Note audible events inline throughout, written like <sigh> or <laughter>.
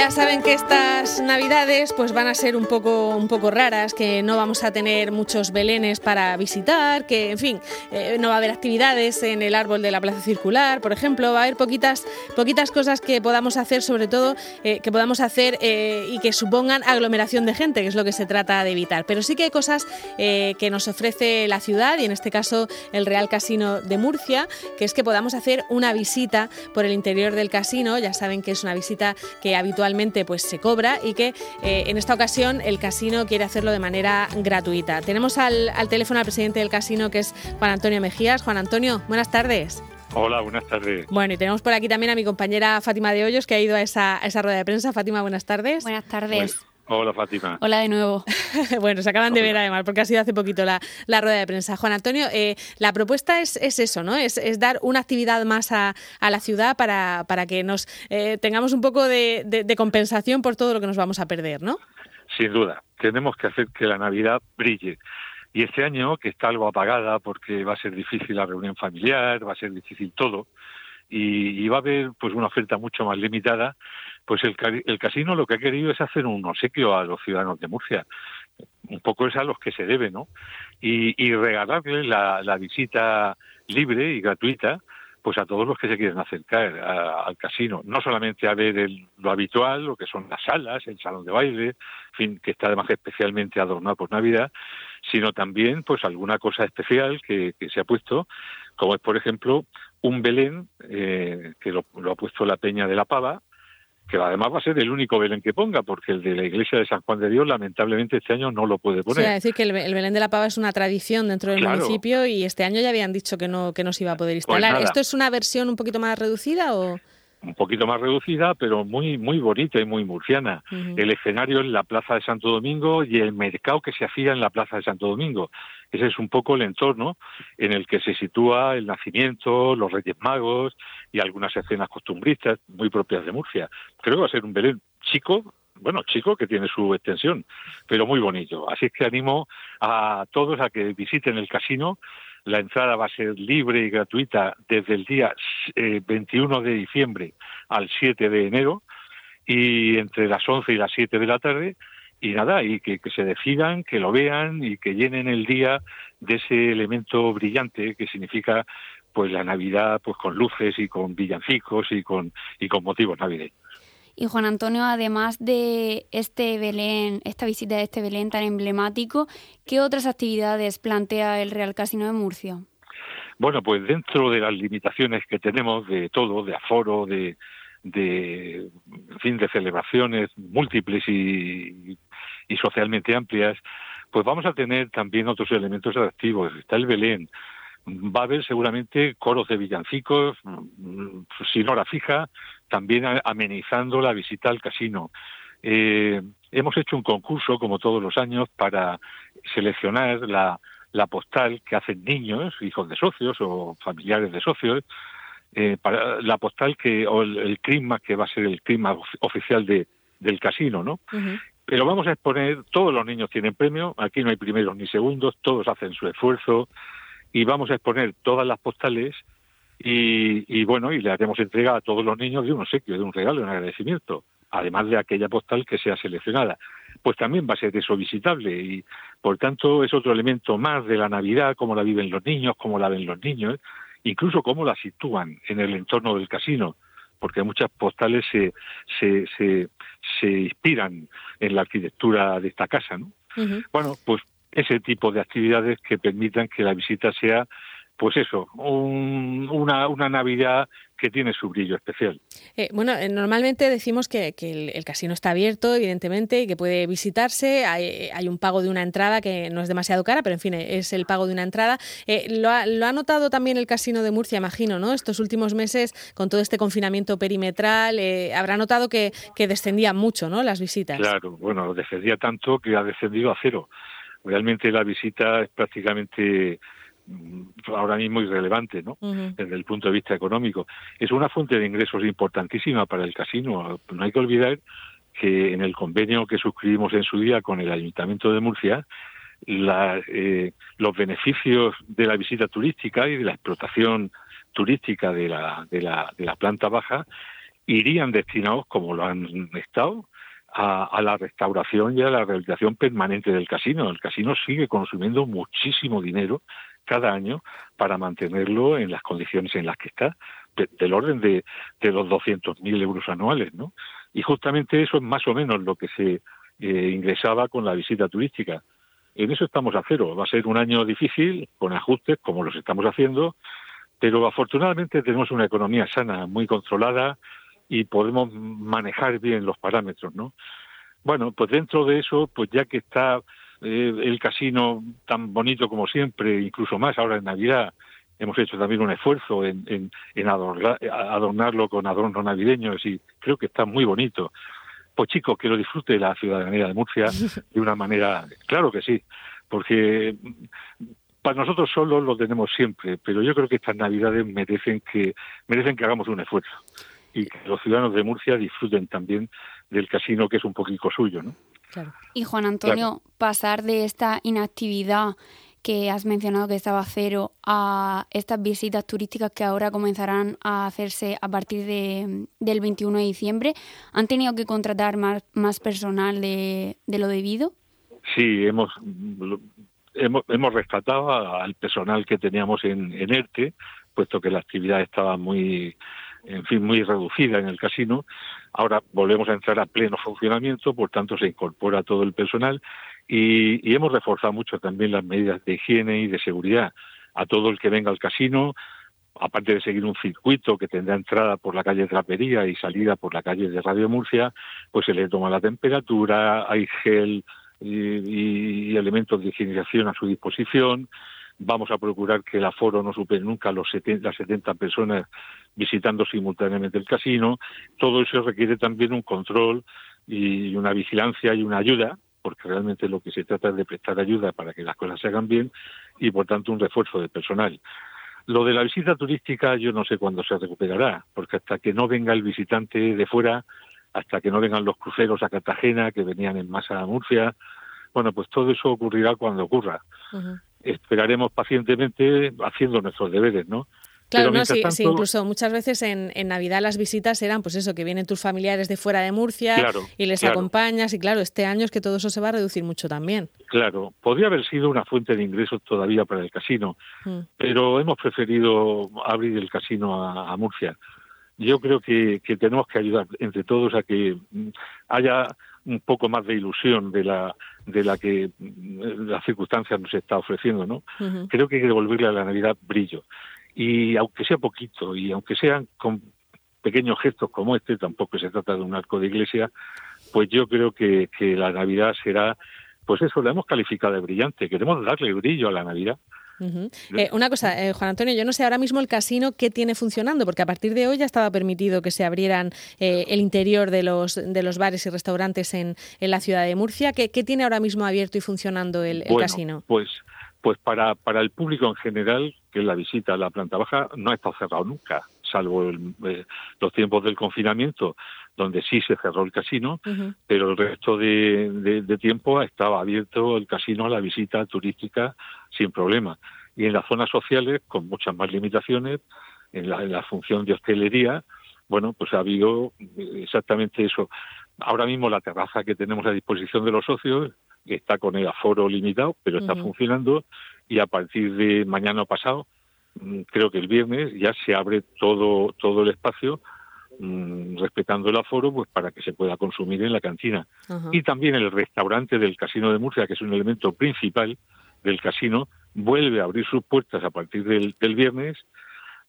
Ya saben que estas navidades pues van a ser un poco, un poco raras, que no vamos a tener muchos belenes para visitar, que en fin, eh, no va a haber actividades en el árbol de la Plaza Circular, por ejemplo, va a haber poquitas, poquitas cosas que podamos hacer, sobre todo eh, que podamos hacer eh, y que supongan aglomeración de gente, que es lo que se trata de evitar. Pero sí que hay cosas que nos ofrece la ciudad y en este caso el Real Casino de Murcia, que es que podamos hacer una visita por el interior del casino. Ya saben que es una visita que habitualmente pues se cobra y que eh, en esta ocasión el casino quiere hacerlo de manera gratuita. Tenemos al, teléfono al presidente del casino que es Juan Antonio Mejías. Juan Antonio, buenas tardes. Hola, buenas tardes. Bueno, y tenemos por aquí también a mi compañera Fátima de Hoyos, que ha ido a esa, esa rueda de prensa. Fátima, buenas tardes. Buenas tardes. Hola, Fátima. Hola de nuevo. <laughs> bueno, se acaban de ver además, porque ha sido hace poquito la, rueda de prensa. Juan Antonio, eh, la propuesta es, eso, ¿no? Es, dar una actividad más a, la ciudad para, para que nos eh, tengamos un poco de, compensación por todo lo que nos vamos a perder, ¿no? Sin duda. Tenemos que hacer que la Navidad brille. Y este año, que está algo apagada porque va a ser difícil la reunión familiar, va a ser difícil todo, y, y va a haber pues una oferta mucho más limitada, pues el, el casino lo que ha querido es hacer un obsequio a los ciudadanos de Murcia. Un poco es a los que se debe, ¿no? Y, y regalarles la, visita libre y gratuita pues a todos los que se quieren acercar al casino, no solamente a ver lo habitual, lo que son las salas, el salón de baile, fin, que está además especialmente adornado por Navidad, sino también pues alguna cosa especial que, se ha puesto, como es por ejemplo un Belén eh, que lo, ha puesto la Peña de la Pava, que además va a ser el único Belén que ponga, porque el de la iglesia de San Juan de Dios lamentablemente este año no lo puede poner. Sí, decir que el, Belén de la Pava es una tradición dentro del municipio y este año ya habían dicho que no, que no se iba a poder pues instalar. ¿Esto es una versión un poquito más reducida o...? un poquito más reducida, pero muy muy bonita y muy murciana. El escenario en la Plaza de Santo Domingo y el mercado que se hacía en la Plaza de Santo Domingo. Ese es un poco el entorno en el que se sitúa el nacimiento, los Reyes Magos y algunas escenas costumbristas muy propias de Murcia. Creo que va a ser un Belén chico, bueno, chico que tiene su extensión, pero muy bonito. Así es que animo a todos a que visiten el casino la entrada va a ser libre y gratuita desde el día 21 eh, de diciembre al 7 de enero y entre las 11 y las 7 de la tarde y nada, y que, se decidan, que lo vean y que llenen el día de ese elemento brillante que significa pues la Navidad pues con luces y con villancicos y con y con motivos navideños. Y Juan Antonio, además de este Belén, esta visita de este Belén tan emblemático, ¿qué otras actividades plantea el Real Casino de Murcia? Bueno, pues dentro de las limitaciones que tenemos de todo, de aforo, de, de fin, de celebraciones múltiples y, y socialmente amplias, pues vamos a tener también otros elementos atractivos. Está el Belén, va a haber seguramente coros de villancicos, mm, sin hora fija, también amenizando la visita al casino. Eh, hemos hecho un concurso, como todos los años, para seleccionar la, postal que hacen niños, hijos de socios o familiares de socios, eh, la postal que o el, el que va a ser el clima oficial de, del casino, ¿no? Pero vamos a exponer, todos los niños tienen premio, aquí no hay primeros ni segundos, todos hacen su esfuerzo y vamos a exponer todas las postales y, bueno, y le haremos entrega a todos los niños de un obsequio, de un regalo, de un agradecimiento, además de aquella postal que sea seleccionada. Pues también va a ser eso visitable y, por tanto, es otro elemento más de la Navidad, cómo la viven los niños, cómo la ven los niños, incluso cómo la sitúan en el entorno del casino, porque muchas postales se, se, se, se inspiran en la arquitectura de esta casa, ¿no? Bueno, pues ese tipo de actividades que permitan que la visita sea pues eso, una, una Navidad que tiene su brillo especial. Eh, bueno, eh, normalmente decimos que, el, casino está abierto, evidentemente, y que puede visitarse. Hay, un pago de una entrada que no es demasiado cara, pero en fin, es el pago de una entrada. Eh, lo, ha, notado también el casino de Murcia, imagino, ¿no? Estos últimos meses, con todo este confinamiento perimetral, habrá notado que, que descendían mucho, ¿no? Las visitas. Claro, bueno, descendía tanto que ha descendido a cero. Realmente la visita es prácticamente ahora mismo irrelevante, ¿no? Desde el punto de vista económico. Es una fuente de ingresos importantísima para el casino. No hay que olvidar que en el convenio que suscribimos en su día con el Ayuntamiento de Murcia, eh, los beneficios de la visita turística y de la explotación turística de la, de la, de la planta baja irían destinados, como lo han estado, a, la restauración y a la rehabilitación permanente del casino. El casino sigue consumiendo muchísimo dinero cada año para mantenerlo en las condiciones en las que está, del orden de, de los 200.000 euros anuales, ¿no? Y justamente eso es más o menos lo que se eh, ingresaba con la visita turística. En eso estamos a cero. Va a ser un año difícil, con ajustes, como los estamos haciendo, pero afortunadamente tenemos una economía sana, muy controlada, y podemos manejar bien los parámetros, ¿no? Bueno, pues dentro de eso, pues ya que está eh, el casino tan bonito como siempre, incluso más ahora en Navidad, hemos hecho también un esfuerzo en, en, adornarlo con adornos navideños y creo que está muy bonito. Pues chicos, que lo disfrute la ciudadanía de Murcia <laughs> de una manera, claro que sí, porque para nosotros solo lo tenemos siempre, pero yo creo que estas navidades merecen que merecen que hagamos un esfuerzo y que los ciudadanos de Murcia disfruten también del casino que es un poquito suyo, ¿no? Y Juan Antonio, pasar de esta inactividad que has mencionado que estaba cero a estas visitas turísticas que ahora comenzarán a hacerse a partir de, del 21 de diciembre, ¿han tenido que contratar más, más personal de, de lo debido? Sí, hemos, hemos, hemos rescatado al personal que teníamos en, en ERTE, puesto que la actividad estaba muy en fin, muy reducida en el casino. Ahora volvemos a entrar a pleno funcionamiento, por tanto se incorpora todo el personal y, hemos reforzado mucho también las medidas de higiene y de seguridad a todo el que venga al casino, aparte de seguir un circuito que tendrá entrada por la calle Trapería y salida por la calle de Radio Murcia, pues se le toma la temperatura, hay gel y, y elementos de higienización a su disposición, Vamos a procurar que el aforo no supere nunca los 70, las 70 personas visitando simultáneamente el casino. Todo eso requiere también un control y una vigilancia y una ayuda, porque realmente lo que se trata es de prestar ayuda para que las cosas se hagan bien y, por tanto, un refuerzo de personal. Lo de la visita turística yo no sé cuándo se recuperará, porque hasta que no venga el visitante de fuera, hasta que no vengan los cruceros a Cartagena, que venían en masa a Murcia, bueno, pues todo eso ocurrirá cuando ocurra esperaremos pacientemente haciendo nuestros deberes, ¿no? Claro, no, sí, incluso muchas veces en, Navidad las visitas eran, pues eso, que vienen tus familiares de fuera de Murcia y les acompañas, y claro, este año es que todo eso se va a reducir mucho también. Claro, podría haber sido una fuente de ingresos todavía para el casino, mm. pero hemos preferido abrir el casino a, Murcia. Yo creo que, que tenemos que ayudar entre todos a que mm, haya un poco más de ilusión de la de la que mm, las circunstancias nos está ofreciendo, ¿no? Creo que hay que devolverle a la Navidad brillo. Y aunque sea poquito, y aunque sean con pequeños gestos como este, tampoco se trata de un arco de iglesia, pues yo creo que, que la Navidad será, pues eso, la hemos calificado de brillante, queremos darle brillo a la Navidad. Eh, una cosa, eh, Juan Antonio, yo no sé ahora mismo el casino qué tiene funcionando, porque a partir de hoy ya estaba permitido que se abrieran eh, el interior de los, de los bares y restaurantes en, en la ciudad de Murcia. ¿Qué, tiene ahora mismo abierto y funcionando el, casino? Pues, pues para, para el público en general, que la visita a la planta baja no ha estado cerrado nunca, salvo los tiempos del confinamiento, donde sí se cerró el casino, pero el resto de, de, tiempo estaba abierto el casino a la visita turística sin problema. Y en las zonas sociales, con muchas más limitaciones, en la, en la función de hostelería, bueno, pues ha habido exactamente eso. Ahora mismo la terraza que tenemos a disposición de los socios está con el aforo limitado, pero está funcionando y a partir de mañana pasado, mm, creo que el viernes, ya se abre todo, todo el espacio Mm, respetando el aforo, pues para que se pueda consumir en la cantina. Y también el restaurante del Casino de Murcia, que es un elemento principal del casino, vuelve a abrir sus puertas a partir del, viernes,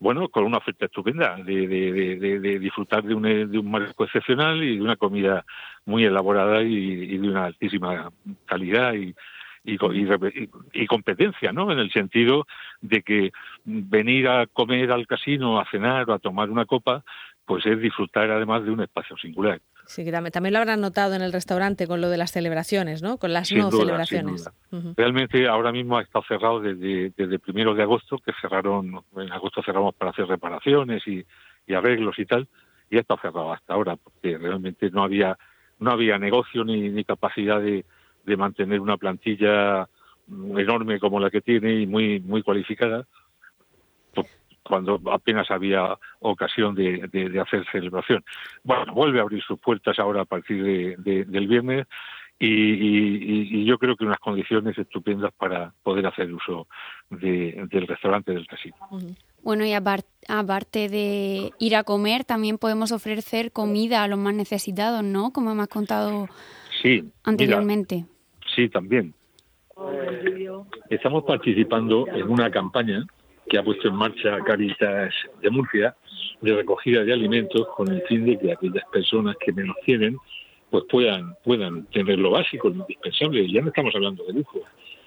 bueno, con una oferta estupenda de, de, disfrutar de un, de un marco excepcional y de una comida muy elaborada y, de una altísima calidad y, y, y, competencia, ¿no? En el sentido de que venir a comer al casino, a cenar o a tomar una copa, pues es disfrutar además de un espacio singular. Sí, que también, lo habrán notado en el restaurante con lo de las celebraciones, ¿no? Con las no celebraciones. Realmente ahora mismo ha estado cerrado desde, desde primero de agosto, que cerraron, en agosto cerramos para hacer reparaciones y, arreglos y tal, y ha estado cerrado hasta ahora, porque realmente no había, no había negocio ni, ni capacidad de, de mantener una plantilla enorme como la que tiene y muy, muy cualificada cuando apenas había ocasión de, hacer celebración. Bueno, vuelve a abrir sus puertas ahora a partir del viernes y, yo creo que unas condiciones estupendas para poder hacer uso del restaurante del casino. Bueno, y aparte de ir a comer, también podemos ofrecer comida a los más necesitados, ¿no? Como hemos contado anteriormente. sí, también. Estamos participando en una campaña que ha puesto en marcha Caritas de Murcia de recogida de alimentos con el fin de que aquellas personas que menos tienen pues puedan puedan tener lo básico, lo indispensable. Ya no estamos hablando de lujo,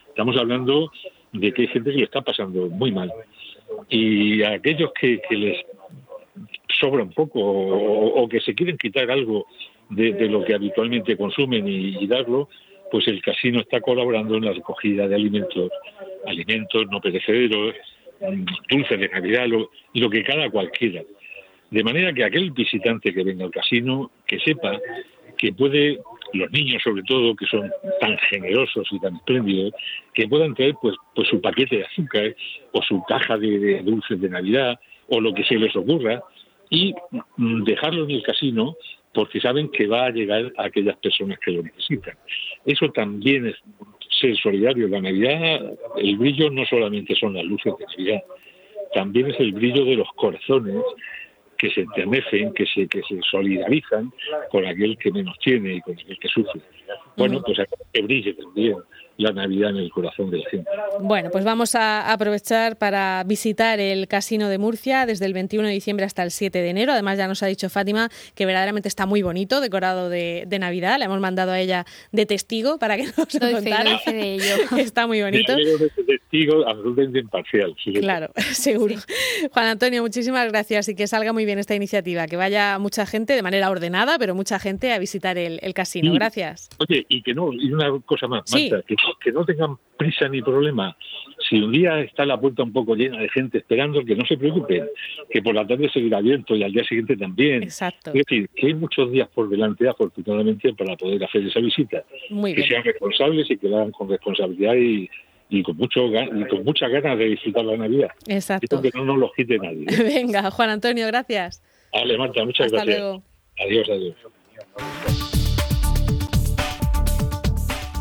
estamos hablando de que hay gente que le está pasando muy mal. Y a aquellos que, les sobra un poco o, que se quieren quitar algo de, lo que habitualmente consumen y, darlo, pues el casino está colaborando en la recogida de alimentos, alimentos no perecederos, dulces de Navidad, lo, lo que cada cualquiera. De manera que aquel visitante que venga al casino, que sepa que puede, los niños sobre todo, que son tan generosos y tan espléndidos, que puedan traer pues, pues su paquete de azúcar o su caja de, dulces de Navidad o lo que se les ocurra y mm, dejarlo en el casino porque saben que va a llegar a aquellas personas que lo necesitan. Eso también es ser solidario. La Navidad, el brillo no solamente son las luces de Navidad, también es el brillo de los corazones que se enternecen, que se, que se solidarizan con aquel que menos tiene y con aquel que sufre. Bueno, pues que brille también la Navidad en el corazón de la gente. Bueno, pues vamos a aprovechar para visitar el Casino de Murcia desde el 21 de diciembre hasta el 7 de enero. Además, ya nos ha dicho Fátima que verdaderamente está muy bonito, decorado de, Navidad. Le hemos mandado a ella de testigo para que <laughs> nos lo contara. de ello. <laughs> Está muy bonito. De testigo absolutamente imparcial. Claro, <laughs> seguro. Juan Antonio, muchísimas gracias y que salga muy bien esta iniciativa, que vaya mucha gente de manera ordenada, pero mucha gente a visitar el, casino. Gracias. Oye, y que no, y una cosa más, Marta, que que no tengan prisa ni problema. Si un día está la puerta un poco llena de gente esperando, que no se preocupen, que por la tarde seguirá abierto y al día siguiente también. Exacto. Es decir, que hay muchos días por delante, afortunadamente, para poder hacer esa visita. que sean responsables y que la hagan con responsabilidad y, con mucho y con muchas ganas de disfrutar la Navidad. Exacto. que no nos lo quite nadie. <laughs> Venga, Juan Antonio, gracias. Vale, Marta, muchas Hasta gracias. Luego. Adiós, adiós.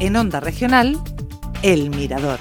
En Onda Regional, El Mirador.